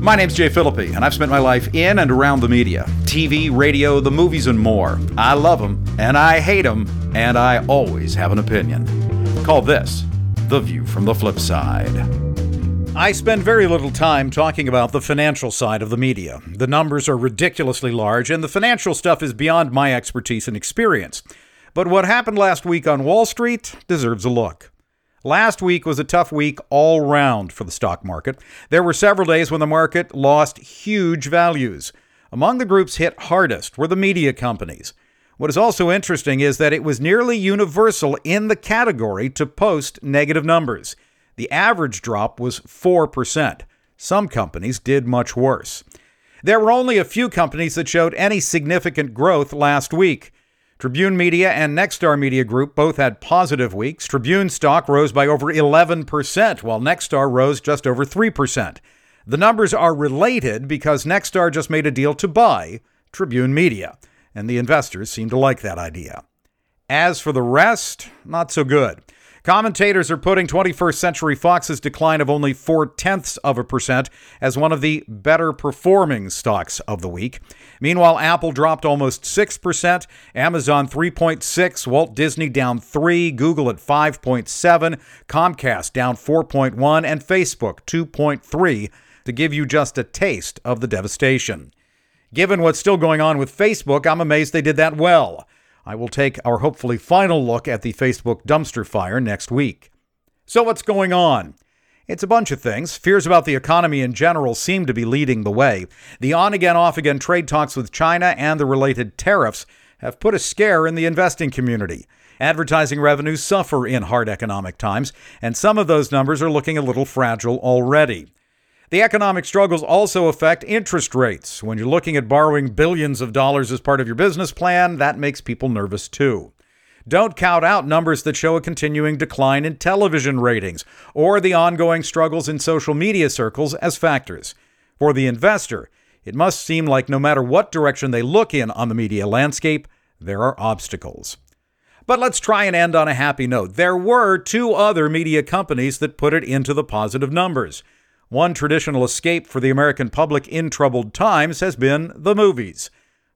My name's Jay Phillippi, and I've spent my life in and around the media TV, radio, the movies, and more. I love them, and I hate them, and I always have an opinion. Call this The View from the Phlipside. I spend very little time talking about the financial side of the media. The numbers are ridiculously large, and the financial stuff is beyond my expertise and experience. But what happened last week on Wall Street deserves a look. Last week was a tough week all round for the stock market. There were several days when the market lost huge values. Among the groups hit hardest were the media companies. What is also interesting is that it was nearly universal in the category to post negative numbers. The average drop was 4%. Some companies did much worse. There were only a few companies that showed any significant growth last week. Tribune Media and Nexstar Media Group both had positive weeks. Tribune stock rose by over 11%, while Nexstar rose just over 3%. The numbers are related because Nexstar just made a deal to buy Tribune Media, and the investors seem to like that idea. As for the rest, not so good. Commentators are putting 21st Century Fox's decline of only four tenths of a percent as one of the better performing stocks of the week. Meanwhile, Apple dropped almost 6%, Amazon 3.6, Walt Disney down 3, Google at 5.7, Comcast down 4.1, and Facebook 2.3 to give you just a taste of the devastation. Given what's still going on with Facebook, I'm amazed they did that well. I will take our hopefully final look at the Facebook dumpster fire next week. So, what's going on? It's a bunch of things. Fears about the economy in general seem to be leading the way. The on again, off again trade talks with China and the related tariffs have put a scare in the investing community. Advertising revenues suffer in hard economic times, and some of those numbers are looking a little fragile already. The economic struggles also affect interest rates. When you're looking at borrowing billions of dollars as part of your business plan, that makes people nervous too. Don't count out numbers that show a continuing decline in television ratings or the ongoing struggles in social media circles as factors. For the investor, it must seem like no matter what direction they look in on the media landscape, there are obstacles. But let's try and end on a happy note. There were two other media companies that put it into the positive numbers. One traditional escape for the American public in troubled times has been the movies.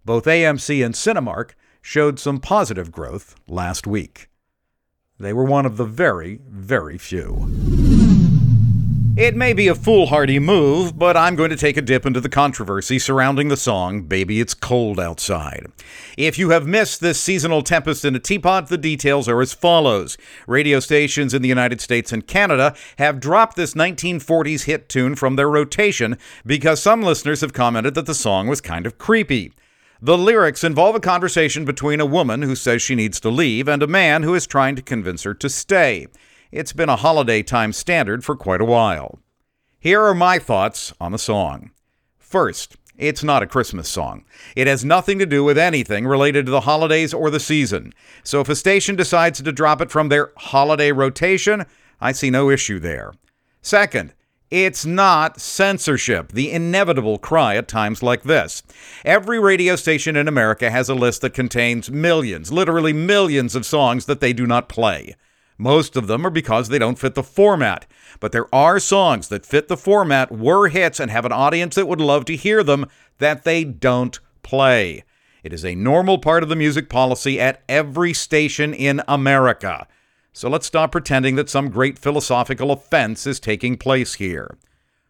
Both AMC and Cinemark showed some positive growth last week. They were one of the very, very few. It may be a foolhardy move, but I'm going to take a dip into the controversy surrounding the song Baby It's Cold Outside. If you have missed this seasonal tempest in a teapot, the details are as follows. Radio stations in the United States and Canada have dropped this 1940s hit tune from their rotation because some listeners have commented that the song was kind of creepy. The lyrics involve a conversation between a woman who says she needs to leave and a man who is trying to convince her to stay. It's been a holiday time standard for quite a while. Here are my thoughts on the song. First, it's not a Christmas song. It has nothing to do with anything related to the holidays or the season. So if a station decides to drop it from their holiday rotation, I see no issue there. Second, it's not censorship, the inevitable cry at times like this. Every radio station in America has a list that contains millions, literally millions of songs that they do not play. Most of them are because they don't fit the format. But there are songs that fit the format, were hits, and have an audience that would love to hear them that they don't play. It is a normal part of the music policy at every station in America. So let's stop pretending that some great philosophical offense is taking place here.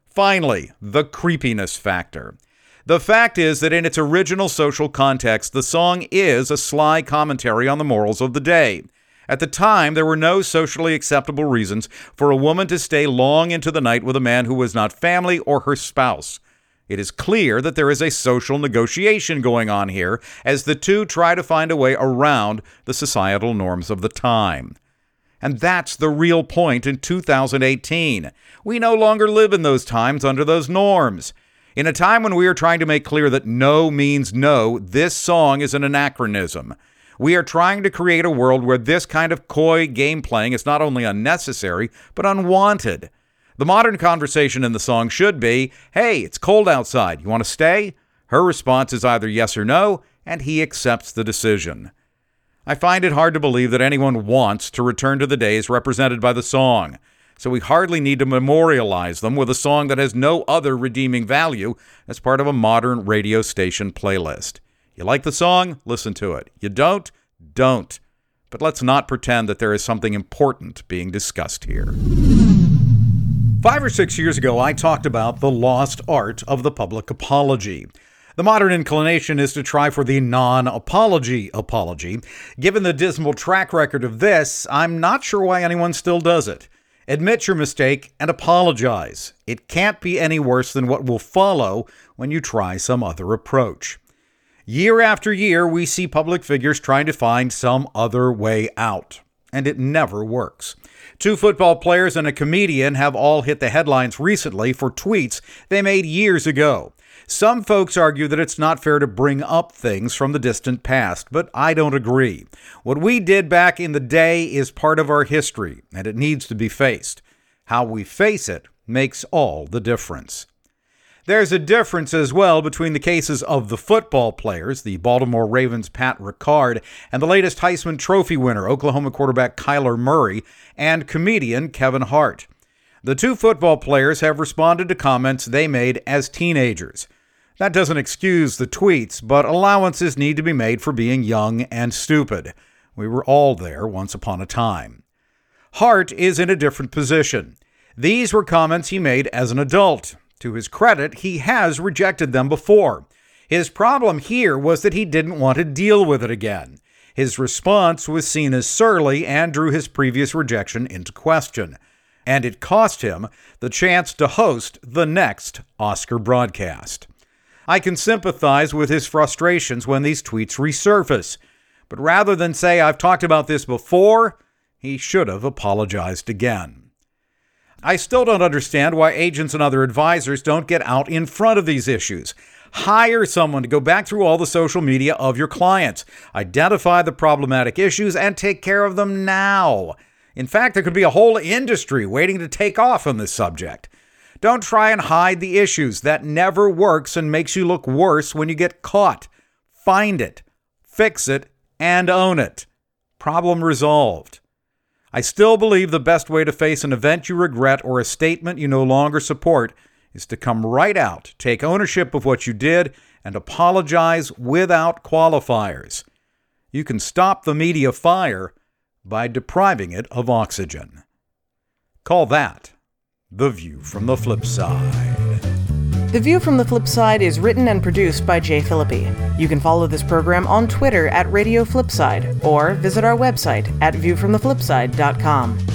Finally, the creepiness factor. The fact is that in its original social context, the song is a sly commentary on the morals of the day. At the time, there were no socially acceptable reasons for a woman to stay long into the night with a man who was not family or her spouse. It is clear that there is a social negotiation going on here as the two try to find a way around the societal norms of the time. And that's the real point in 2018. We no longer live in those times under those norms. In a time when we are trying to make clear that no means no, this song is an anachronism. We are trying to create a world where this kind of coy game playing is not only unnecessary, but unwanted. The modern conversation in the song should be Hey, it's cold outside. You want to stay? Her response is either yes or no, and he accepts the decision. I find it hard to believe that anyone wants to return to the days represented by the song. so we hardly need to memorialize them with a song that has no other redeeming value as part of a modern radio station playlist. You like the song? Listen to it. You don't? Don't. But let's not pretend that there is something important being discussed here. Five or six years ago, I talked about the lost art of the public apology. The modern inclination is to try for the non apology apology. Given the dismal track record of this, I'm not sure why anyone still does it. Admit your mistake and apologize. It can't be any worse than what will follow when you try some other approach. Year after year, we see public figures trying to find some other way out, and it never works. Two football players and a comedian have all hit the headlines recently for tweets they made years ago. Some folks argue that it's not fair to bring up things from the distant past, but I don't agree. What we did back in the day is part of our history, and it needs to be faced. How we face it makes all the difference. There's a difference as well between the cases of the football players, the Baltimore Ravens' Pat Ricard, and the latest Heisman Trophy winner, Oklahoma quarterback Kyler Murray, and comedian Kevin Hart. The two football players have responded to comments they made as teenagers. That doesn't excuse the tweets, but allowances need to be made for being young and stupid. We were all there once upon a time. Hart is in a different position. These were comments he made as an adult. To his credit, he has rejected them before. His problem here was that he didn't want to deal with it again. His response was seen as surly and drew his previous rejection into question. And it cost him the chance to host the next Oscar broadcast. I can sympathize with his frustrations when these tweets resurface. But rather than say, I've talked about this before, he should have apologized again. I still don't understand why agents and other advisors don't get out in front of these issues. Hire someone to go back through all the social media of your clients, identify the problematic issues, and take care of them now. In fact, there could be a whole industry waiting to take off on this subject. Don't try and hide the issues. That never works and makes you look worse when you get caught. Find it, fix it, and own it. Problem resolved. I still believe the best way to face an event you regret or a statement you no longer support is to come right out, take ownership of what you did, and apologize without qualifiers. You can stop the media fire by depriving it of oxygen. Call that the view from the flip side. The View from the Phlipside is written and produced by Jay Phillippi. You can follow this program on Twitter at Radio Flipside or visit our website at viewfromtheflipside.com.